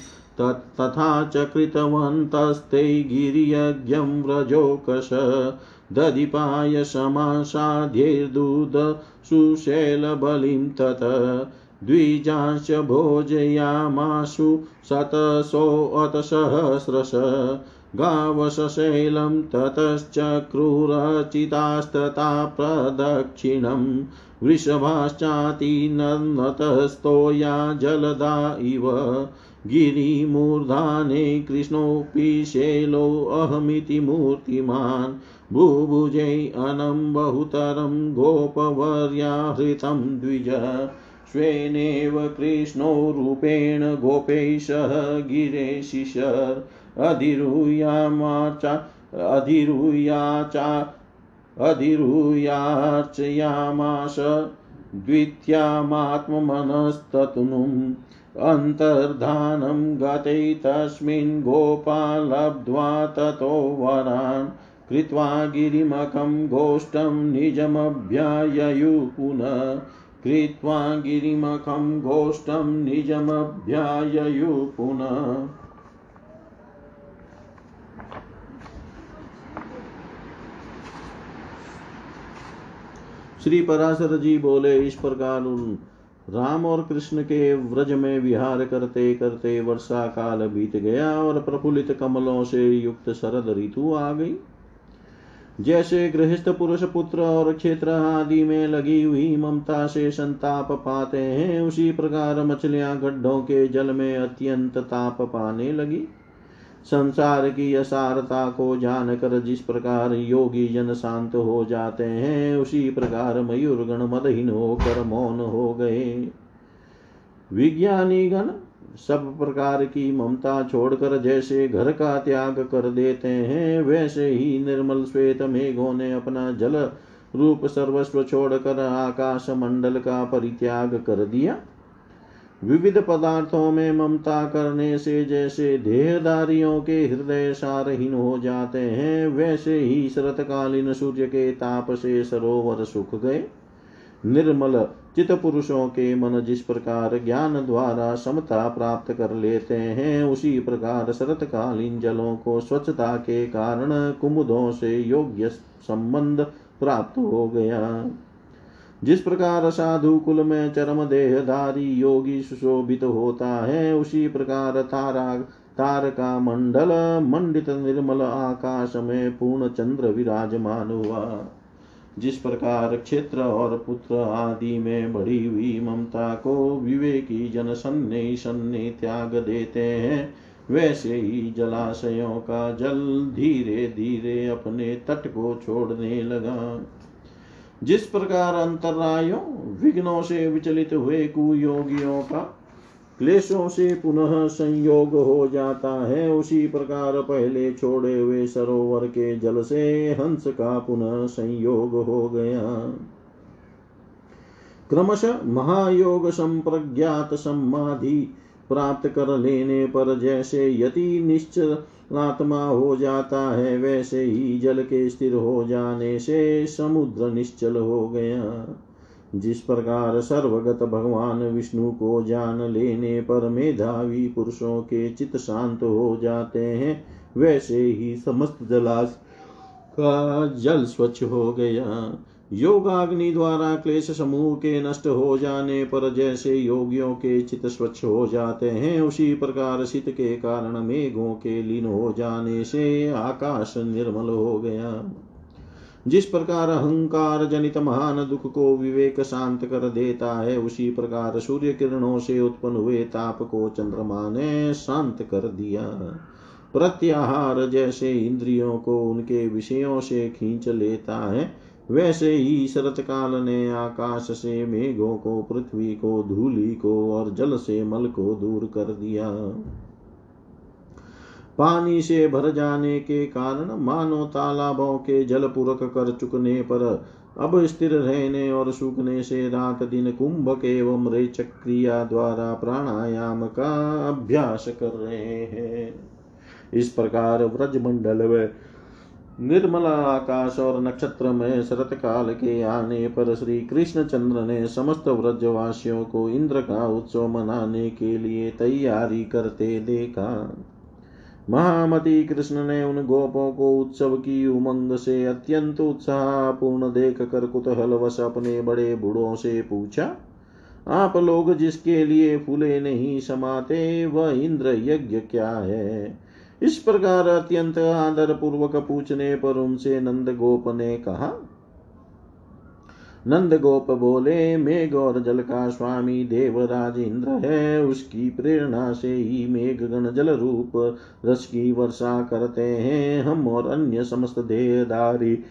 तथा च कृतवन्तस्ते गिरियज्ञं व्रजोकश दधिपाय समासाध्यैर्दूध सुशैलबलिं तत् द्विजांश भोजयामाशु शतशोऽतसहस्रश गावशैलं ततश्चक्रुरचितास्तथा प्रदक्षिणम् वृषभाश्चातिनतस्तोया जलदा इव। गिरिमूर्धाने कृष्णोऽपि शैलोऽहमिति मूर्तिमान् भुभुजै अनं बहुतरं गोपवर्याहृतं द्विज। स्वेनेव कृष्णो रूपेण गोपैषः गिरेशिशर् अधिरूयामाचा अधिरूयाचा अधिरूयार्चयामाश द्वितीयामात्मनस्ततनुम् अन्तर्धानं गते तस्मिन् गोपालब्ध्वा ततो वरान् कृत्वा गिरिमखं गोष्ठं निजमभ्याययु पुनः। कृत्वा गिरिमखं गोष्ठं निजमभ्याययु पुनः। श्री पराशर जी बोले, इस प्रकार उन राम और कृष्ण के व्रज में विहार करते करते वर्षा काल बीत गया और प्रफुल्लित कमलों से युक्त शरद ऋतु आ गई। जैसे गृहस्थ पुरुष, पुत्र और क्षेत्र आदि में लगी हुई ममता से संताप पाते हैं, उसी प्रकार मछलियाँ गड्ढों के जल में अत्यंत ताप पाने लगी। संसार की असारता को जानकर जिस प्रकार योगी जन शांत हो जाते हैं, उसी प्रकार मयूर गण मदहीन होकर मौन हो गए। विज्ञानी गण सब प्रकार की ममता छोड़कर जैसे घर का त्याग कर देते हैं, वैसे ही निर्मल श्वेत मेघों ने अपना जल रूप सर्वस्व छोड़कर आकाश मंडल का परित्याग कर दिया। विविध पदार्थों में ममता करने से जैसे देहदारियों के हृदय सारहीन हो जाते हैं, वैसे ही शरतकालीन सूर्य के ताप से सरोवर सुख गए। निर्मल चित पुरुषों के मन जिस प्रकार ज्ञान द्वारा समता प्राप्त कर लेते हैं, उसी प्रकार शरतकालीन जलों को स्वच्छता के कारण कुमुदों से योग्य संबंध प्राप्त हो गया। जिस प्रकार साधु कुल में चरम देहधारी योगी सुशोभित होता है, उसी प्रकार तारा, तारका मंडल, मंडित निर्मल आकाश में पूर्ण चंद्र विराजमान हुआ। जिस प्रकार क्षेत्र और पुत्र आदि में बढ़ी हुई ममता को विवेकी जन सन्ने सन्ने त्याग देते हैं, वैसे ही जलाशयों का जल धीरे धीरे अपने तट को छोड़ने लगा। जिस प्रकार अंतरायों विघ्नों से विचलित हुए कुयोगियों का क्लेशों से पुनः संयोग हो जाता है, उसी प्रकार पहले छोड़े हुए सरोवर के जल से हंस का पुनः संयोग हो गया। क्रमश महायोग संप्रज्ञात समाधि प्राप्त कर लेने पर जैसे यति निश्चलात्मा हो जाता है, वैसे ही जल के स्थिर हो जाने से समुद्र निश्चल हो गया। जिस प्रकार सर्वगत भगवान विष्णु को जान लेने पर मेधावी पुरुषों के चित शांत हो जाते हैं, वैसे ही समस्त जलाश का जल स्वच्छ हो गया। योगाग्नि द्वारा क्लेश समूह के नष्ट हो जाने पर जैसे योगियों के चित स्वच्छ हो जाते हैं, उसी प्रकार शीत के कारण मेघों के लीन हो जाने से आकाश निर्मल हो गया। जिस प्रकार अहंकार जनित महान दुख को विवेक शांत कर देता है, उसी प्रकार सूर्य किरणों से उत्पन्न हुए ताप को चंद्रमा ने शांत कर दिया। प्रत्याहार जैसे इंद्रियों को उनके विषयों से खींच लेता है वैसे ही शरत काल ने आकाश से मेघों को, पृथ्वी को, धूलि को और जल से मल को दूर कर दिया। पानी से भर जाने के कारण मानो तालाबों के जल पूरक कर चुकने पर अब स्थिर रहने और सूखने से रात दिन कुंभक एवं रेचक क्रिया द्वारा प्राणायाम का अभ्यास कर रहे हैं। इस प्रकार व्रज मंडल व निर्मल आकाश और नक्षत्र में शरत काल के आने पर श्री कृष्ण चंद्र ने समस्त व्रजवासियों को इंद्र का उत्सव मनाने के लिए तैयारी करते देखा। महामती कृष्ण ने उन गोपों को उत्सव की उमंग से अत्यंत उत्साहपूर्ण देख कर कुतूहलवश अपने बड़े बूढ़ों से पूछा, आप लोग जिसके लिए फूले नहीं समाते, वह इंद्र यज्ञ क्या है? इस प्रकार अत्यंत आदर पूर्वक पूछने पर उनसे नंद गोप ने कहा नंद गोप बोले, मेघ और जल का स्वामी देवराज इंद्र है, उसकी प्रेरणा से ही मेघ गण जल रूप रस की वर्षा करते हैं। हम और अन्य समस्त देहदारी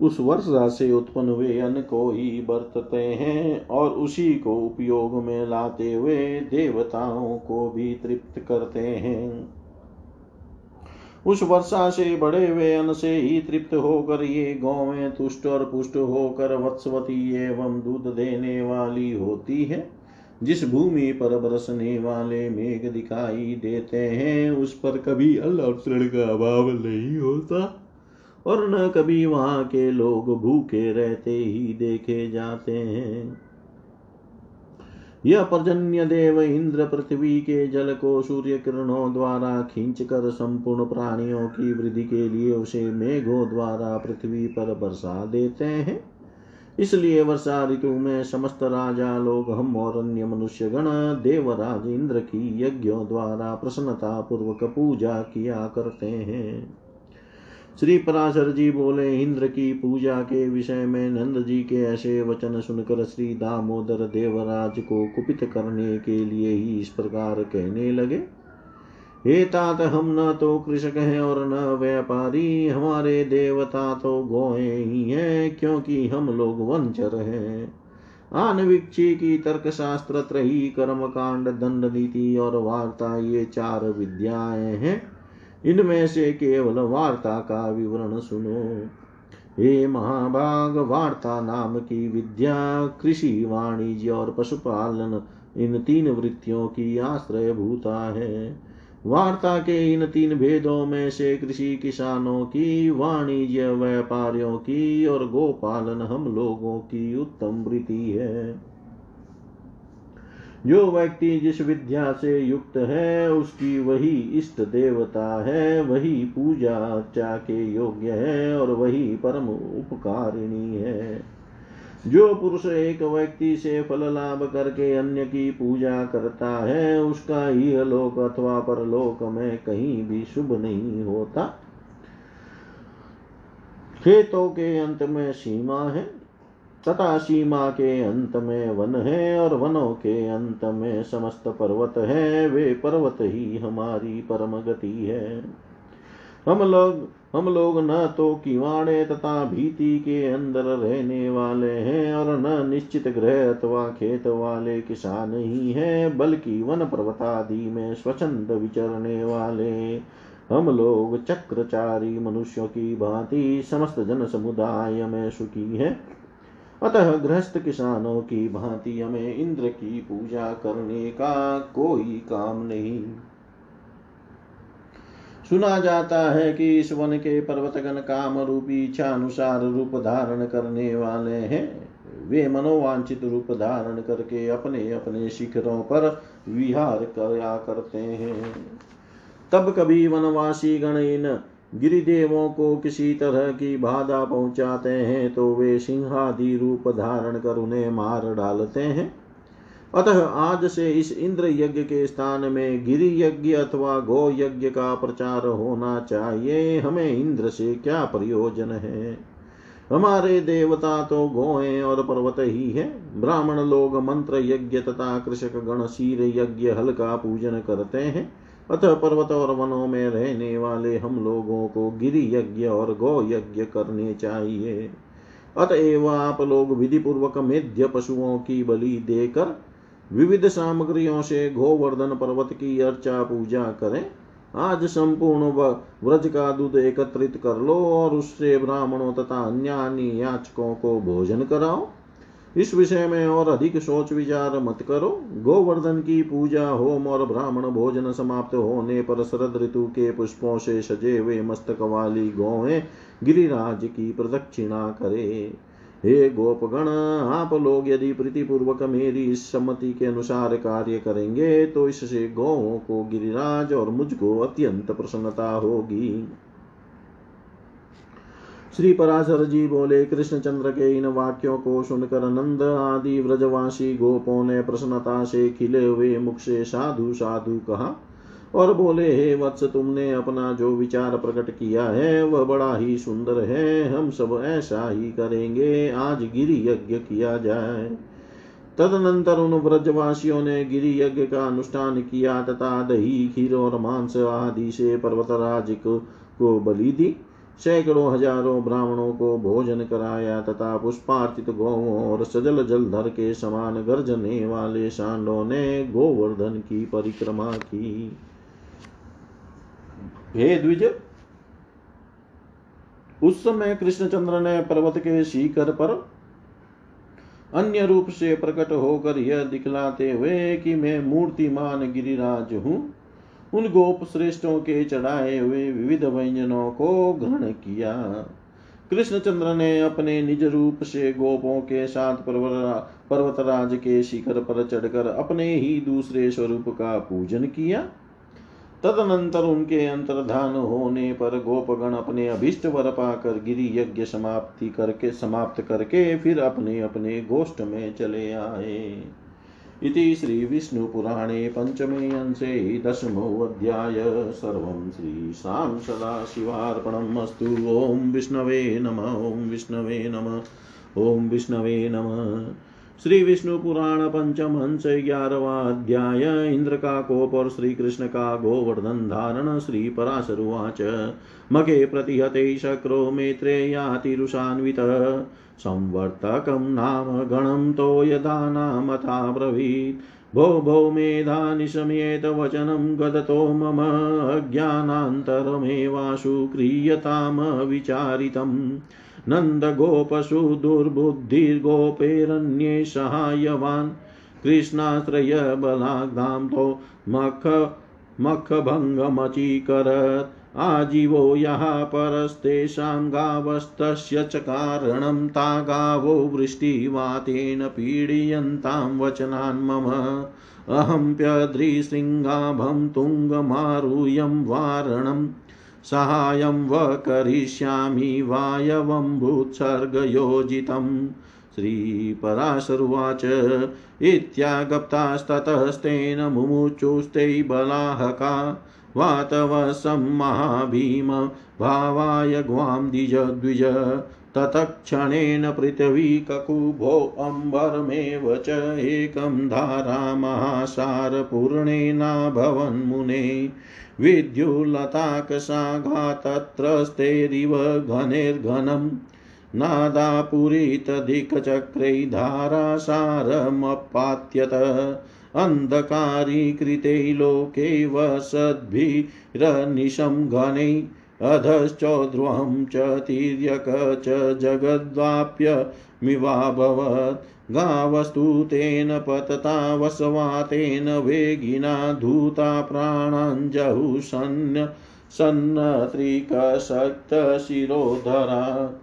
उस वर्षा से उत्पन्न हुए अन्न को ही बरतते हैं और उसी को उपयोग में लाते हुए देवताओं को भी तृप्त करते हैं। उस वर्षा से बड़े हुए से ही तृप्त होकर ये गौवें तुष्ट और पुष्ट होकर वत्सवती एवं दूध देने वाली होती है। जिस भूमि पर बरसने वाले मेघ दिखाई देते हैं, उस पर कभी अल का अभाव नहीं होता और न कभी वहाँ के लोग भूखे रहते ही देखे जाते हैं। यह पर्जन्य देव इंद्र पृथ्वी के जल को सूर्य किरणों द्वारा खींच कर संपूर्ण प्राणियों की वृद्धि के लिए उसे मेघों द्वारा पृथ्वी पर बरसा देते हैं। इसलिए वर्षा ऋतु में समस्त राजा लोग, हम और अन्य मनुष्य गण देवराज इंद्र की यज्ञों द्वारा प्रसन्नता पूर्वक पूजा किया करते हैं। श्री पराशर जी बोले, इंद्र की पूजा के विषय में नंद जी के ऐसे वचन सुनकर श्री दामोदर देवराज को कुपित करने के लिए ही इस प्रकार कहने लगे। हे तात, हम न तो कृषक हैं और न व्यापारी, हमारे देवता तो गोए ही हैं, क्योंकि हम लोग वंचर हैं। आनविक्षी की तर्क शास्त्र त्रही कर्म कांड दंड नीति और वार्ता, ये चार विद्याएँ हैं। इनमें से केवल वार्ता का विवरण सुनो। हे महाभाग, वार्ता नाम की विद्या, कृषि, वाणिज्य और पशुपालन, इन तीन वृत्तियों की आश्रय भूता है। वार्ता के इन तीन भेदों में से कृषि किसानों की, वाणिज्य व्यापारियों की और गोपालन हम लोगों की उत्तम वृत्ति है। जो व्यक्ति जिस विद्या से युक्त है, उसकी वही इष्ट देवता है, वही पूजा अर्चा के योग्य है और वही परम उपकारिणी है। जो पुरुष एक व्यक्ति से फल लाभ करके अन्य की पूजा करता है, उसका यह लोक अथवा परलोक में कहीं भी शुभ नहीं होता। खेतों के अंत में सीमा है। तथा सीमा के अंत में वन है और वनों के अंत में समस्त पर्वत है, वे पर्वत ही हमारी परम गति है। हम लोग हम लोग न तो किवाड़े तथा भीति के अंदर रहने वाले हैं और न निश्चित ग्रह अथवा खेत वाले किसान ही हैं, बल्कि वन पर्वत आदि में स्वच्छंद विचरने वाले। हम लोग चक्रचारी मनुष्यों की भांति समस्त जन समुदाय में सुखी हैं। अतः गृहस्थ किसानों की भांति हमें इंद्र की पूजा करने का कोई काम नहीं। सुना जाता है कि इस वन के पर्वतगण काम रूपी इच्छा अनुसार रूप धारण करने वाले हैं। वे मनोवांछित रूप धारण करके अपने अपने शिखरों पर विहार करा करते हैं। तब कभी वनवासी गण इन गिरिदेवों को किसी तरह की बाधा पहुंचाते हैं तो वे सिंहादि रूप धारण कर उन्हें मार डालते हैं। अतः आज से इस इंद्र यज्ञ के स्थान में गिरि यज्ञ अथवा गो यज्ञ का प्रचार होना चाहिए। हमें इंद्र से क्या प्रयोजन है? हमारे देवता तो गोए और पर्वत ही है। ब्राह्मण लोग मंत्र यज्ञ तथा कृषक गण शीर यज्ञ हल का पूजन करते हैं। अतः पर्वत और वनों में रहने वाले हम लोगों को गिरि यज्ञ और गौ यज्ञ करने चाहिए। अतएव आप लोग विधि पूर्वक मेध्य पशुओं की बलि देकर विविध सामग्रियों से गोवर्धन पर्वत की अर्चा पूजा करें। आज संपूर्ण व्रज का दूध एकत्रित कर लो और उससे ब्राह्मणों तथा अन्य याचकों को भोजन कराओ। इस विषय में और अधिक सोच विचार मत करो। गोवर्धन की पूजा होम और ब्राह्मण भोजन समाप्त होने पर शरद ऋतु के पुष्पों से सजे हुए मस्तक वाली गौएँ गिरिराज की प्रदक्षिणा करे। हे गोपगण, आप लोग यदि प्रीतिपूर्वक मेरी इस सम्मति के अनुसार कार्य करेंगे तो इससे गौओं को गिरिराज और मुझको अत्यंत प्रसन्नता होगी। श्री पराशर जी बोले कृष्णचंद्र के इन वाक्यों को सुनकर नंद आदि व्रजवासी गोपों ने प्रसन्नता से खिले हुए मुख से साधु साधु कहा और बोले, हे वत्स, तुमने अपना जो विचार प्रकट किया है, वह बड़ा ही सुंदर है। हम सब ऐसा ही करेंगे। आज गिरि यज्ञ किया जाए। तदनंतर उन व्रजवासियों ने गिरि यज्ञ का अनुष्ठान किया तथा दही, खीर और मांस आदि से पर्वतराज को बलि दी। सैकड़ों हज़ारों ब्राह्मणों को भोजन कराया तथा पुष्पार्चित गौवों और सजल जलधर के समान गर्जने वाले सांडों ने गोवर्धन की परिक्रमा की। हे द्विज, उस समय कृष्णचंद्र ने पर्वत के शिखर पर अन्य रूप से प्रकट होकर यह दिखलाते हुए कि मैं मूर्तिमान गिरिराज हूँ। उन गोप श्रेष्ठों के चढ़ाए हुए विविध व्यंजनों को ग्रहण किया। कृष्णचंद्र ने अपने निज रूप से गोपों के साथ पर्वतराज के शिखर पर चढ़कर अपने ही दूसरे स्वरूप का पूजन किया। तदनंतर उनके अंतर्धान होने पर गोपगण अपने अभिष्ट वर पाकर गिरि यज्ञ समाप्ति करके समाप्त करके फिर अपने अपने गोष्ठ में चले आए। इति श्रीविष्णुपुराणे पञ्चमे अंशे दशमोऽध्याय सर्वं श्रीशां सदाशिवार्पणम् अस्तु। ॐ विष्णवे नम, ॐ विष्णवे नम, ॐ विष्णवे नमः। श्री विष्णु पुराण पंचम हंस ग्यारहवा अध्याय इंद्र का कोप और श्री कृष्ण का गोवर्धन धारण श्री पराशरुवाच मगे प्रतिहते शक्रो मेत्रेयातिरुषान्वित संवर्तकं नाम गणं तो यदा नामथा ब्रवीत् भो भो मेधानिशम्येत वचनं गदतो मम अज्ञानान्तरमेवाशु क्रियतामविचारितम्। नन्दगोपशु दुर्बुद्धिर्गोपेरन्ये सहायवान् कृष्णाश्रयबलाग्धां तो मख मखभङ्गमचीकरत् आजीवो यः परस्तेषां गावस्तस्य च कारणं ता गावो वृष्टिवातेन पीडयन्तां वचनान् मम। अहं प्यद्रिशृङ्गाभं तुङ्गमारुह्यं वारणं साहाय्यं व करिष्यामि वायवम्भूत्सर्गयोजितम् श्रीपराशरुवाच इत्यागप्तास्ततस्तेन मुमुचुस्ते बलाहका वातवसं महाभीम भावाय ग्वां द्विज द्विज ततक्षणेन पृथिवी ककुभो अम्बरमेव च एकं धारामहासारपूर्णेनाभवन्मुने विद्युल्लताकसाघातत्रस्तेरिव घनेर्घनम् नादापुरीतधिकचक्रै धारासारमपात्यत अन्धकारीकृते लोके वसद्भिरनिशं घनै अधश्चोद्रुवं च तिर्यक च जगद्वाप्यमिवाभवत्। गावस्तु तेन पतता, वसवा तेन वेगिना, धूता प्राणाञ्जहुसन्न सन्नत्रिकशक्तशिरोधरा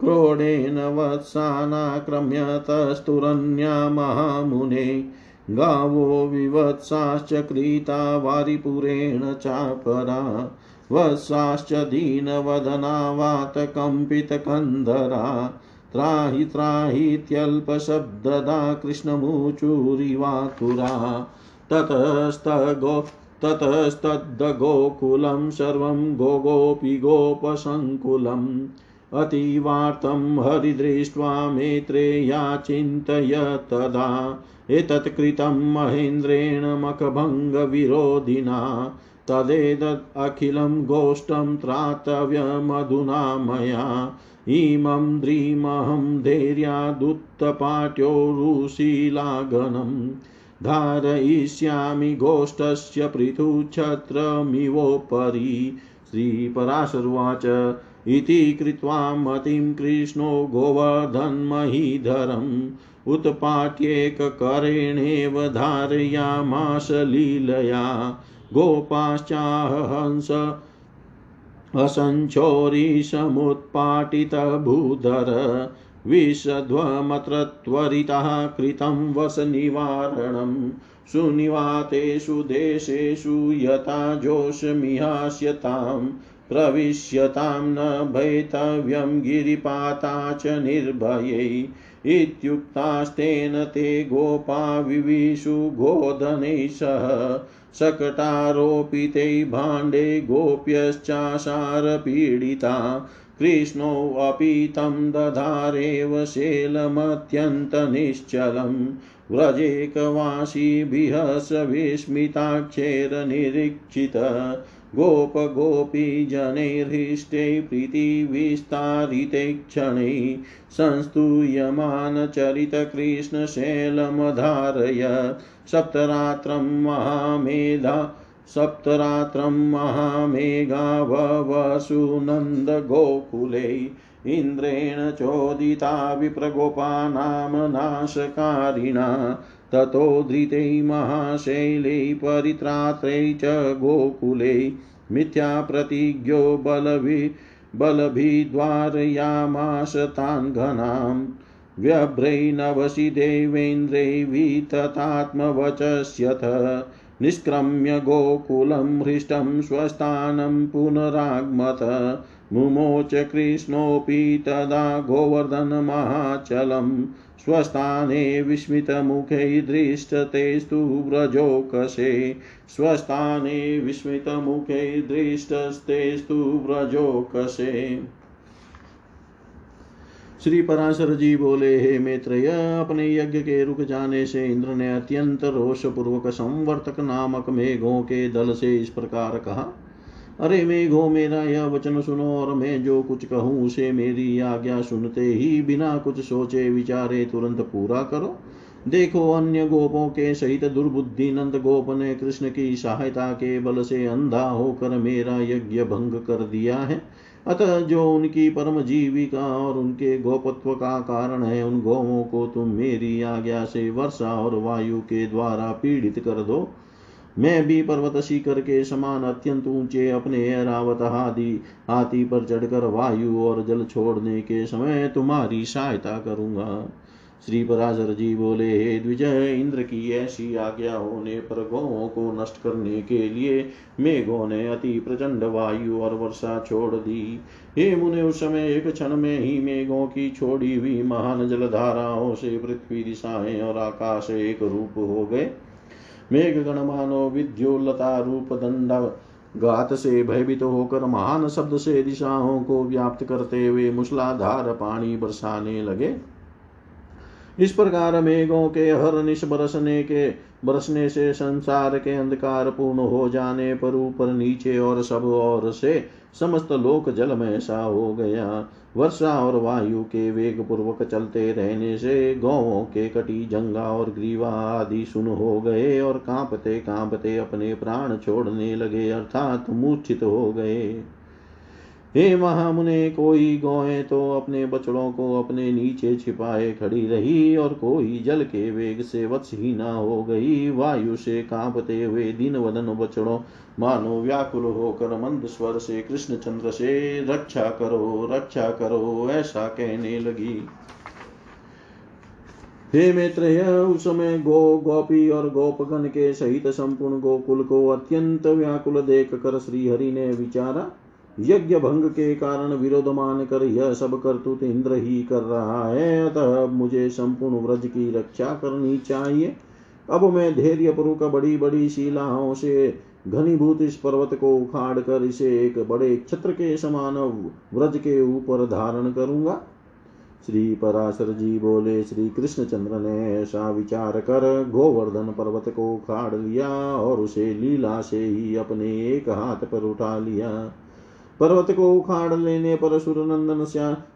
क्रोडेन वत्सानाक्रम्यतस्तुरन्या महामुने। गावो विवत्साश्च क्रीता, वारिपुरेण चापरा। वत्साश्च दीनवदना वातकम्पितकन्धरा त्राहि त्राहीत्यल्पशब्ददा कृष्णमुचुरिवातुरा। ततस्तगो ततस्तद्गोकुलं सर्वं गोगोपि गोपसङ्कुलम् अतीवार्तं हरिदृष्ट्वा मेत्रेयाचिन्तय तदा एतत् कृतं महेन्द्रेण मखभङ्गविरोधिना तदेतत् अखिलं गोष्ठं त्रातव्यमधुना मया। इमं द्रीमहं धैर्यादुत्तपाट्योरुशीलागनं धारयिष्यामि गोष्ठस्य पृथुच्छत्रमिवोपरि श्रीपराशरुवाच, इति कृत्वा मतिं कृष्णो गोवर्धन्महीधरम्। उत्पाट्येककरेणेव धारयामास लीलया गोपाश्चाहंस असञ्चोरिसमुत्पाटितभूधर विषध्वमत्र त्वरितः कृतं वसनिवारणम् सुनिवातेषु देशेषु यथा जोषमिहास्यतां, प्रविश्यतां न भैतव्यं गिरिपाता च निर्भयै। इत्युक्तास्तेन ते गोपा गोधनैः सह शकटारोपिते भाण्डे गोप्यश्चाशारपीडिता कृष्णोऽपि तं दधारेव शेलमत्यन्तनिश्चलम् व्रजेकवासीभिः स विस्मिताक्षेरनिरीक्षित। गोपगोपीजनैर्हृष्टे प्रीतिविस्तारिते क्षणै संस्तूयमानचरितकृष्णशैलमधारय। सप्तरात्रं महामेधा सप्तरात्रं महामेघाववसुनन्दगोकुले इन्द्रेण चोदिता विप्रगोपानां नाशकारिणा। ततो धृते महाशैले परित्रात्रे च गोकुले मिथ्याप्रतिज्ञो बलभि बलभिद्वारयामास तान् घनाम् व्यभ्रैनवसि देवेन्द्रै निष्क्रम्य गोकुलं हृष्टं स्वस्थानं पुनरागमत मुमोच कृष्णोऽपि तदा गोवर्धनमहाचलम्। स्वस्थाने विस्मितमुखै दृष्टतेस्तु व्रजोकसे स्वस्थाने विस्मितमुखै दृष्टस्तेस्तु व्रजोकसे श्री पराशर जी बोले, हे मैत्रेय, अपने यज्ञ के रुक जाने से इंद्र ने अत्यंत रोषपूर्वक संवर्तक नामक मेघों के दल से इस प्रकार कहा अरे मेघो मेरा यह वचन सुनो और मैं जो कुछ कहूँ उसे मेरी आज्ञा सुनते ही बिना कुछ सोचे विचारे तुरंत पूरा करो। देखो अन्य गोपों के सहित दुर्बुद्धि नंद गोप ने कृष्ण की सहायता के बल से अंधा होकर मेरा यज्ञ भंग कर दिया है। अतः जो उनकी परम जीविका और उनके गोपत्व का कारण है, उन गोवों को तुम मेरी आज्ञा से वर्षा और वायु के द्वारा पीड़ित कर दो। मैं भी पर्वत शिखर के समान अत्यंत ऊँचे अपने ऐरावत हाथी हाथी पर चढ़कर वायु और जल छोड़ने के समय तुम्हारी सहायता करूँगा। श्री पराशर जी बोले, हे द्विजय, इंद्र की ऐसी आज्ञा होने पर गौों को नष्ट करने के लिए मेघों ने अति प्रचंड वायु और वर्षा छोड़ दी। हे मुने, उस समय एक क्षण में ही मेघों की छोड़ी हुई महान जलधाराओं से पृथ्वी दिशाएँ और आकाश एक रूप हो गए। मेघ गण मानो विद्योलता रूप दंड गात से भयभीत होकर महान शब्द से दिशाओं को व्याप्त करते हुए मुसलाधार पानी बरसाने लगे। इस प्रकार मेघों के हर निश बरसने के बरसने से संसार के अंधकार पूर्ण हो जाने पर ऊपर, नीचे और सब और से समस्त लोक जल में ऐसा हो गया। वर्षा और वायु के वेग पूर्वक चलते रहने से गौों के कटी जंगा और ग्रीवा आदि सुन हो गए और कांपते कांपते अपने प्राण छोड़ने लगे, अर्थात मूर्छित हो गए। हे महामुने, कोई गौएँ तो अपने बछड़ों को अपने नीचे छिपाए खड़ी रही और कोई जल के वेग से वत्सहीना हो गई। वायु से कांपते हुए दिन वदन बछड़ों, मानो व्याकुल होकर मंद स्वर से कृष्ण चंद्र से, रक्षा करो रक्षा करो, ऐसा कहने लगी। हे मित्र उस समय गो गोपी और गोपगण के सहित संपूर्ण गोकुल को अत्यंत व्याकुल देख कर श्रीहरि ने विचारा यज्ञ भंग के कारण विरोध मान कर यह सब करतुत इंद्र ही कर रहा है। अतः मुझे संपूर्ण व्रज की रक्षा करनी चाहिए। अब मैं धैर्य पूर्वक बड़ी बड़ी शिलाओं से घनीभूत इस पर्वत को उखाड़ कर इसे एक बड़े छत्र के समान व्रज के ऊपर धारण करूँगा। श्री पराशर जी बोले, श्री कृष्ण चंद्र ने ऐसा विचार कर गोवर्धन पर्वत को उखाड़ लिया और उसे लीला से ही अपने एक हाथ पर उठा लिया। पर्वत को उखाड़ लेने पर सुरनंदन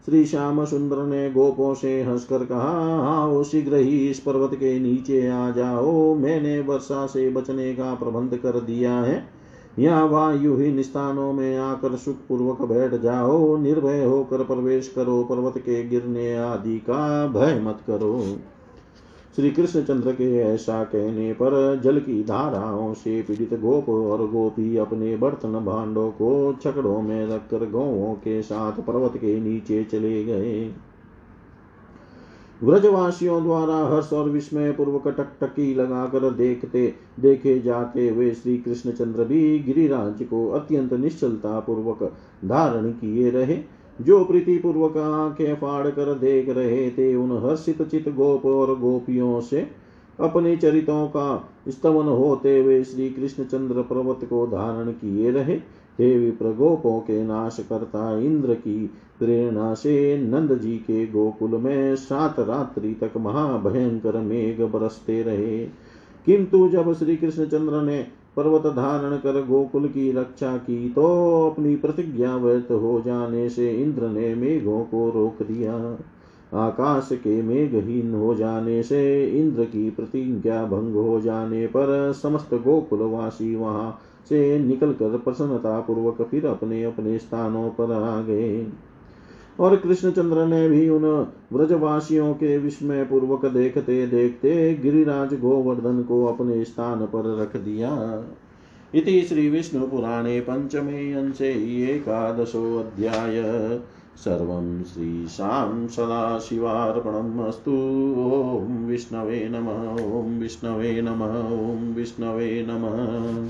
श्री श्याम सुंदर ने गोपों से हंसकर कहा, आओ शीघ्र ही इस पर्वत के नीचे आ जाओ। मैंने वर्षा से बचने का प्रबंध कर दिया है। यहाँ वायुहीन स्थानों में आकर सुख पूर्वक बैठ जाओ। निर्भय होकर प्रवेश करो। पर्वत के गिरने आदि का भय मत करो। श्री कृष्ण चंद्र के ऐसा कहने पर जल की धाराओं से पीड़ित गोप और गोपी अपने बर्तन भांडों को छकड़ों में रखकर गौों के साथ पर्वत के नीचे चले गए। व्रजवासियों द्वारा हर्ष और विस्मय पूर्वक टकटकी लगाकर देखते, देखे जाते हुए श्री कृष्ण चंद्र भी गिरिराज को अत्यंत निश्चलता पूर्वक धारण किए रहे। जो प्रीति पूर्वक आँखें फाड़ कर देख रहे थे, उन हर्षित चित गोप और गोपियों से अपने चरितों का स्तमन होते हुए श्री कृष्ण चंद्र पर्वत को धारण किए रहे। हे विप्रगोपों के नाश करता इंद्र की प्रेरणा से नंद जी के गोकुल में सात रात्रि तक महाभयंकर मेघ बरसते रहे। किंतु जब श्री कृष्ण चंद्र ने पर्वत धारण कर गोकुल की रक्षा की तो अपनी प्रतिज्ञा व्यर्थ हो जाने से इंद्र ने मेघों को रोक दिया। आकाश के मेघहीन हो जाने से इंद्र की प्रतिज्ञा भंग हो जाने पर समस्त गोकुलवासी वहाँ से निकलकर प्रसन्नता पूर्वक फिर अपने अपने स्थानों पर आ गए। और कृष्णचंद्र ने भी उन व्रजवासियों के विस्मय पूर्वक देखते देखते गिरिराज गोवर्धन को अपने स्थान पर रख दिया। इति श्री विष्णु श्रीविष्णुपुराणे पञ्चमे अंशे एकादशोऽध्याय सर्वं श्रीशां सदाशिवार्पणम् अस्तु ॐ विष्णवे नमः, ॐ विष्णवे नमः, ॐ विष्णवे नमः।